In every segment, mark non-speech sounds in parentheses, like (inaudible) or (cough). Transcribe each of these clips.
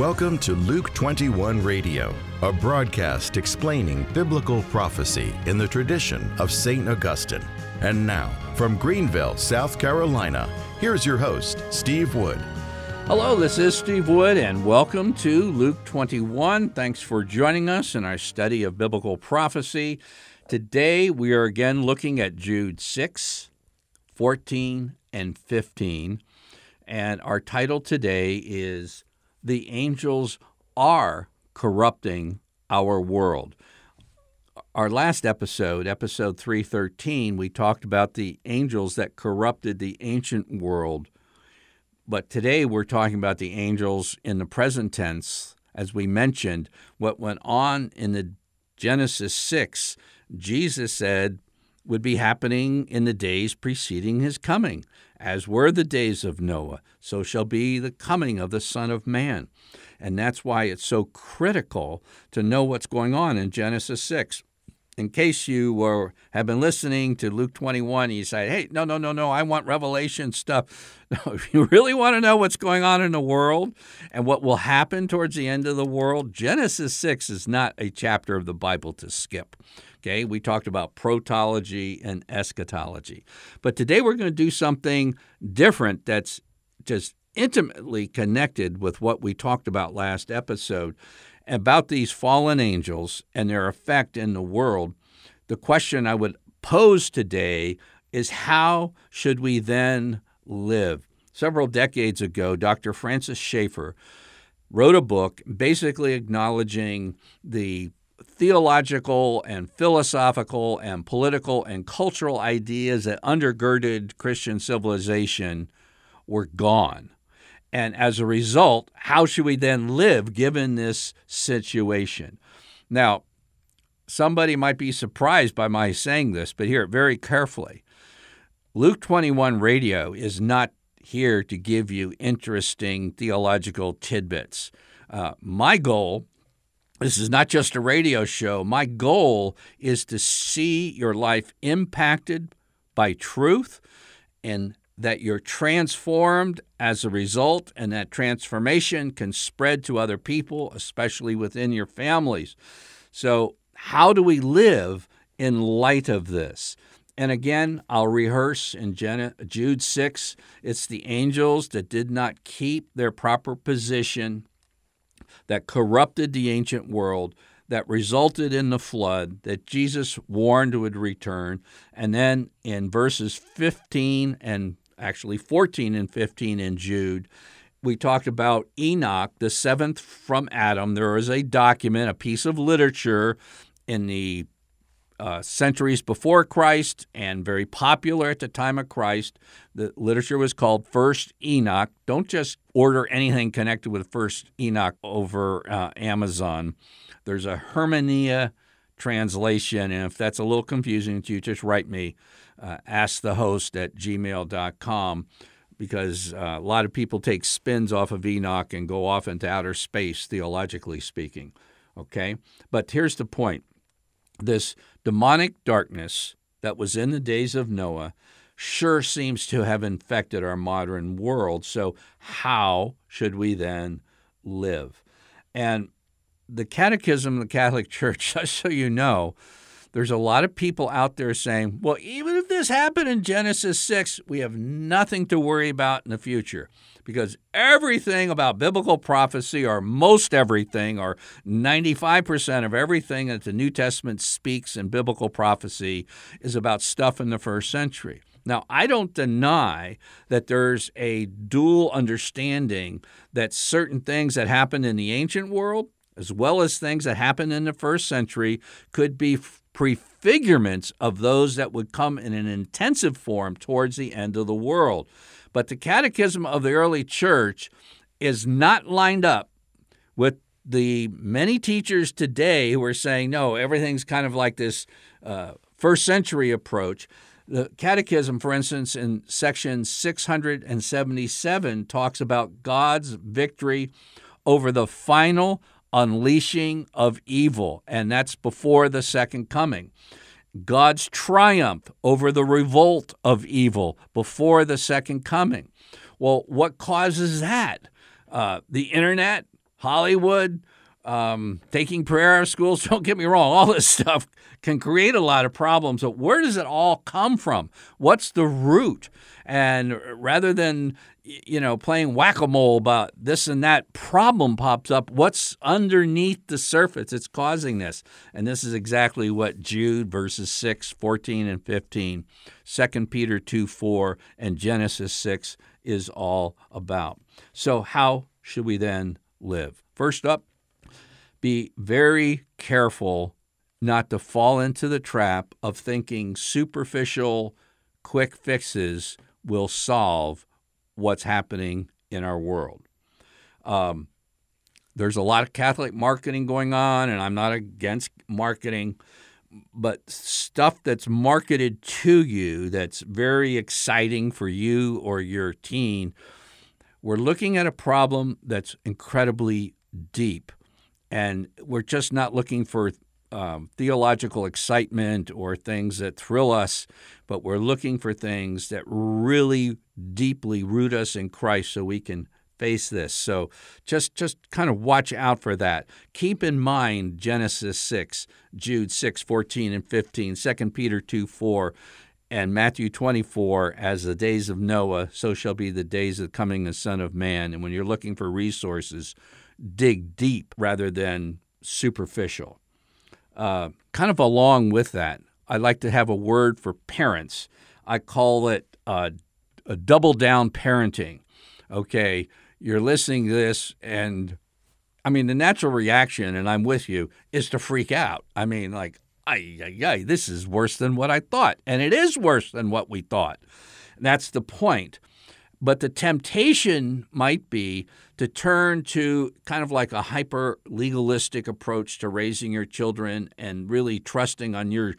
Welcome to Luke 21 Radio, a broadcast explaining biblical prophecy in the tradition of St. Augustine. And now, from Greenville, South Carolina, here's your host, Steve Wood. Hello, this is Steve Wood, and welcome to Luke 21. Thanks for joining us in our study of biblical prophecy. Today, we are again looking at Jude 6, 14, and 15. And our title today is The Angels Are Corrupting Our World. Our last episode, episode 313, we talked about the angels that corrupted the ancient world. But today we're talking about the angels in the present tense. As we mentioned, what went on in the Genesis 6, Jesus said would be happening in the days preceding his coming. As were the days of Noah, so shall be the coming of the Son of Man. And that's why it's so critical to know what's going on in Genesis 6. In case you were, have been listening to Luke 21, you say, hey, no, no, no, no, I want Revelation stuff. (laughs) If you really want to know what's going on in the world and what will happen towards the end of the world, Genesis 6 is not a chapter of the Bible to skip. Okay, we talked about protology and eschatology. But today we're going to do something different that's just intimately connected with what we talked about last episode about these fallen angels and their effect in the world. The question I would pose today is how should we then live? Several decades ago, Dr. Francis Schaeffer wrote a book basically acknowledging the theological and philosophical and political and cultural ideas that undergirded Christian civilization were gone. And as a result, how should we then live given this situation? Now, somebody might be surprised by my saying this, but hear it very carefully. Luke 21 radio is not here to give you interesting theological tidbits. Uh, my goal this is not just a radio show. My goal is to see your life impacted by truth and that you're transformed as a result, and that transformation can spread to other people, especially within your families. So, how do we live in light of this? And again, I'll rehearse in Jude 6 it's the angels that did not keep their proper position that corrupted the ancient world, that resulted in the flood, that Jesus warned would return. And then in verses 15 and actually 14 and 15 in Jude, we talked about Enoch, the seventh from Adam. There is a document, a piece of literature in the uh, centuries before Christ and very popular at the time of Christ. The literature was called First Enoch. Don't just order anything connected with First Enoch over uh, Amazon. There's a Hermeneia translation, and if that's a little confusing to you, just write me, uh, ask the host at gmail.com because uh, a lot of people take spins off of Enoch and go off into outer space, theologically speaking. Okay? But here's the point this demonic darkness that was in the days of Noah sure seems to have infected our modern world. So, how should we then live? And the Catechism of the Catholic (laughs) Church, just so you know, there's a lot of people out there saying, well, even if this happened in Genesis 6, we have nothing to worry about in the future because everything about biblical prophecy, or most everything, or 95% of everything that the New Testament speaks in biblical prophecy, is about stuff in the first century. Now, I don't deny that there's a dual understanding that certain things that happened in the ancient world, as well as things that happened in the first century, could be prefigurements of those that would come in an intensive form towards the end of the world. But the catechism of the early church is not lined up with the many teachers today who are saying, no, everything's kind of like this uh, first century approach. The Catechism, for instance, in section 677, talks about God's victory over the final unleashing of evil, and that's before the second coming. God's triumph over the revolt of evil before the second coming. Well, what causes that? Uh, the internet, Hollywood, um, taking prayer out of schools. (laughs) Don't get me wrong, all this stuff can create a lot of problems. But where does it all come from? What's the root? And rather than you know playing whack-a-mole about this and that problem pops up, what's underneath the surface? It's causing this, and this is exactly what Jude verses 6, 14, and 15, 2 Peter 2, 4, and Genesis 6 is all about. So how should we then live? First up, be very careful not to fall into the trap of thinking superficial, quick fixes will solve what's happening in our world. Um, there's a lot of Catholic marketing going on, and I'm not against marketing, but stuff that's marketed to you that's very exciting for you or your teen, we're looking at a problem that's incredibly deep. And we're just not looking for um, theological excitement or things that thrill us, but we're looking for things that really deeply root us in Christ so we can face this. So just just kind of watch out for that. Keep in mind Genesis 6, Jude 6, 14 and 15, 2 Peter 2, 4, and Matthew 24, as the days of Noah, so shall be the days of the coming of the Son of Man. And when you're looking for resources, dig deep rather than superficial. Uh, kind of along with that, I like to have a word for parents. I call it uh, a double down parenting. Okay, you're listening to this, and I mean, the natural reaction, and I'm with you, is to freak out. I mean, like, ay, ay, ay, this is worse than what I thought. And it is worse than what we thought. That's the point. But the temptation might be to turn to kind of like a hyper legalistic approach to raising your children and really trusting on your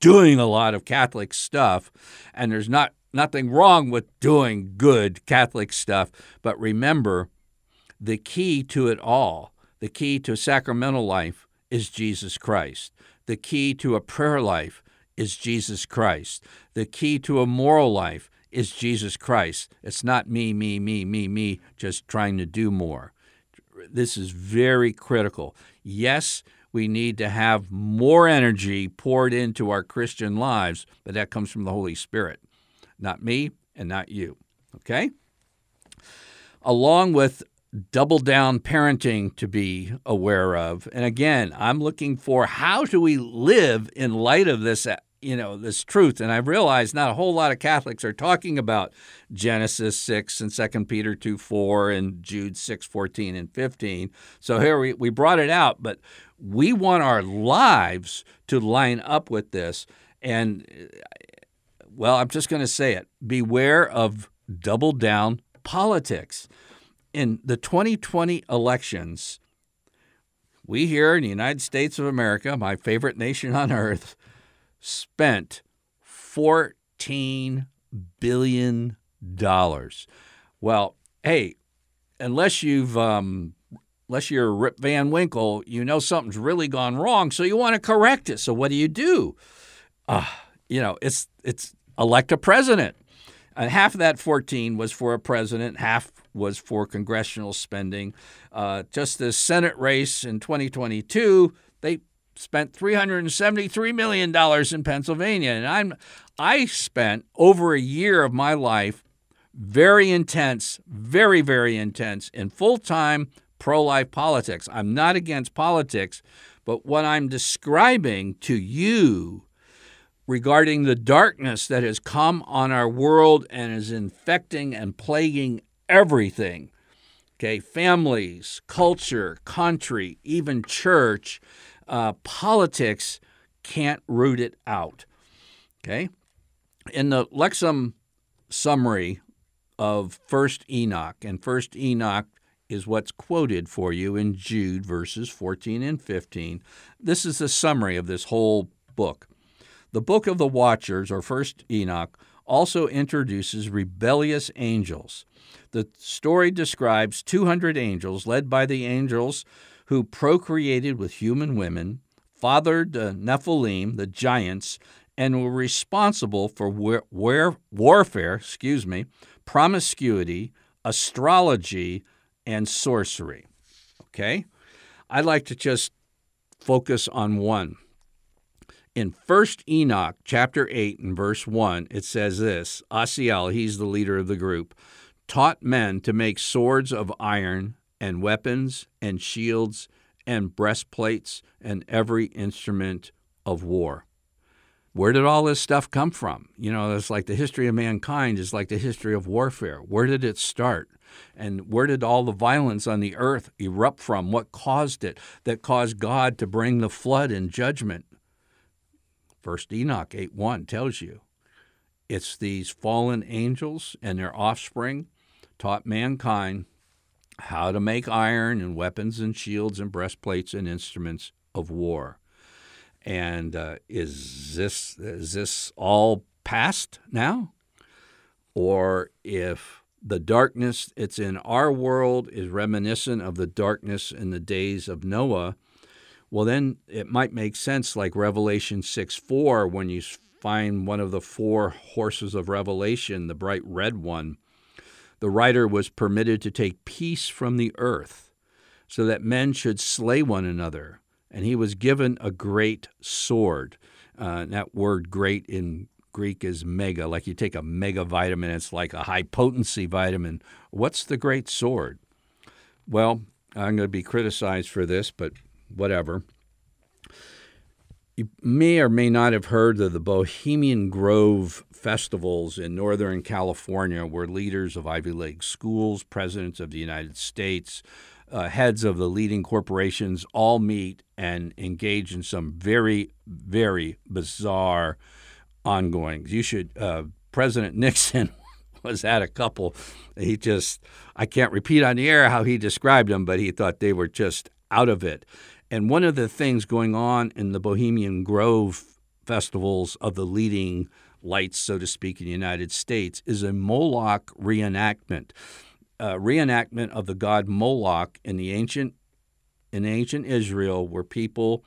doing a lot of Catholic stuff. And there's not nothing wrong with doing good Catholic stuff. But remember, the key to it all, the key to sacramental life is Jesus Christ. The key to a prayer life is Jesus Christ. The key to a moral life is Jesus Christ. It's not me, me, me, me, me, just trying to do more. This is very critical. Yes, we need to have more energy poured into our Christian lives, but that comes from the Holy Spirit, not me and not you. Okay? Along with double down parenting to be aware of. And again, I'm looking for how do we live in light of this uh, you know this truth and i realize not a whole lot of catholics are talking about genesis 6 and 2 peter 2 4 and jude 6 14 and 15 so here we, we brought it out but we want our lives to line up with this and uh, well i'm just going to say it beware of double down politics in the 2020 elections we here in the united states of america my favorite nation on earth spent $14 billion. Well, hey, unless you've um, unless you're Rip Van Winkle, you know something's really gone wrong, so you want to correct it. So what do you do? Uh, you know, it's it's elect a president. And half of that 14 was for a president, half was for congressional spending. Uh, just the Senate race in 2022, they spent $373 million in Pennsylvania. And I'm, I spent over a year of my life very intense, very, very intense in full time pro life politics. I'm not against politics, but what I'm describing to you regarding the darkness that has come on our world and is infecting and plaguing everything okay, families, culture, country, even church uh, politics can't root it out. Okay? In the Lexham summary of First Enoch, and First Enoch is what's quoted for you in Jude verses 14 and 15. This is the summary of this whole book. The book of the Watchers, or First Enoch, also introduces rebellious angels. The story describes 200 angels led by the angels who procreated with human women, fathered the Nephilim, the giants, and were responsible for war- warfare, excuse me, promiscuity, astrology, and sorcery. Okay? I'd like to just focus on one. In 1st Enoch, chapter 8, and verse 1, it says this Asiel, he's the leader of the group, taught men to make swords of iron and weapons and shields and breastplates and every instrument of war. Where did all this stuff come from? You know, it's like the history of mankind is like the history of warfare. Where did it start? And where did all the violence on the earth erupt from? What caused it that caused God to bring the flood and judgment? First Enoch 8 1 tells you it's these fallen angels and their offspring taught mankind how to make iron and weapons and shields and breastplates and instruments of war. And uh, is this is this all past now, or if the darkness it's in our world is reminiscent of the darkness in the days of Noah? Well, then it might make sense, like Revelation six four, when you find one of the four horses of Revelation, the bright red one. The writer was permitted to take peace from the earth, so that men should slay one another and he was given a great sword. Uh, that word great in Greek is mega, like you take a mega vitamin, it's like a high potency vitamin. What's the great sword? Well, I'm going to be criticized for this, but whatever. You may or may not have heard of the Bohemian Grove festivals in Northern California, where leaders of Ivy League schools, presidents of the United States, uh, heads of the leading corporations all meet and engage in some very, very bizarre ongoings. You should, uh, President Nixon (laughs) was at a couple. He just, I can't repeat on the air how he described them, but he thought they were just out of it. And one of the things going on in the Bohemian Grove festivals of the leading lights, so to speak, in the United States is a Moloch reenactment uh, reenactment of the god Moloch in the ancient in ancient Israel, where people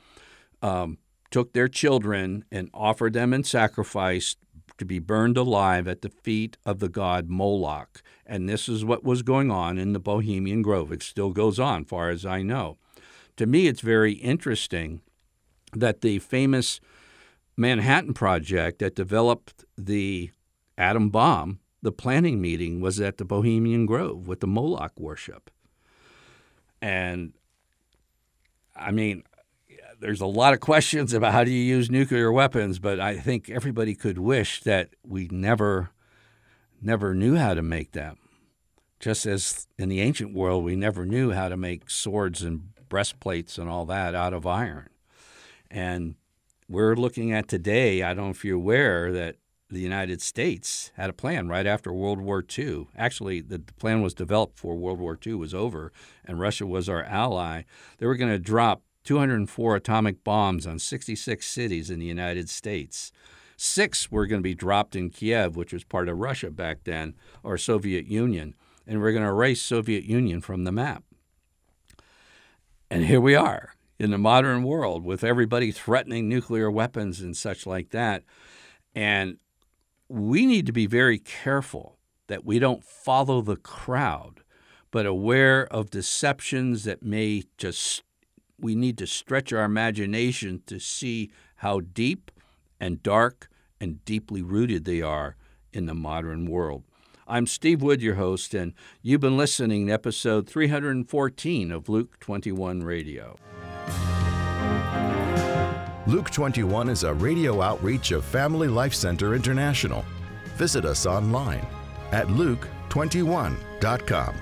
um, took their children and offered them in sacrifice to be burned alive at the feet of the god Moloch. And this is what was going on in the Bohemian Grove. It still goes on, far as I know. To me, it's very interesting that the famous Manhattan Project that developed the atom bomb the planning meeting was at the Bohemian Grove with the Moloch worship. And I mean, there's a lot of questions about how do you use nuclear weapons, but I think everybody could wish that we never never knew how to make them. Just as in the ancient world we never knew how to make swords and breastplates and all that out of iron. And we're looking at today, I don't know if you're aware that the United States had a plan right after World War II. Actually, the plan was developed before World War II was over, and Russia was our ally. They were going to drop 204 atomic bombs on 66 cities in the United States. Six were going to be dropped in Kiev, which was part of Russia back then, or Soviet Union, and we're going to erase Soviet Union from the map. And here we are in the modern world with everybody threatening nuclear weapons and such like that. And we need to be very careful that we don't follow the crowd, but aware of deceptions that may just, we need to stretch our imagination to see how deep and dark and deeply rooted they are in the modern world. I'm Steve Wood, your host, and you've been listening to episode 314 of Luke 21 Radio. Luke 21 is a radio outreach of Family Life Center International. Visit us online at luke21.com.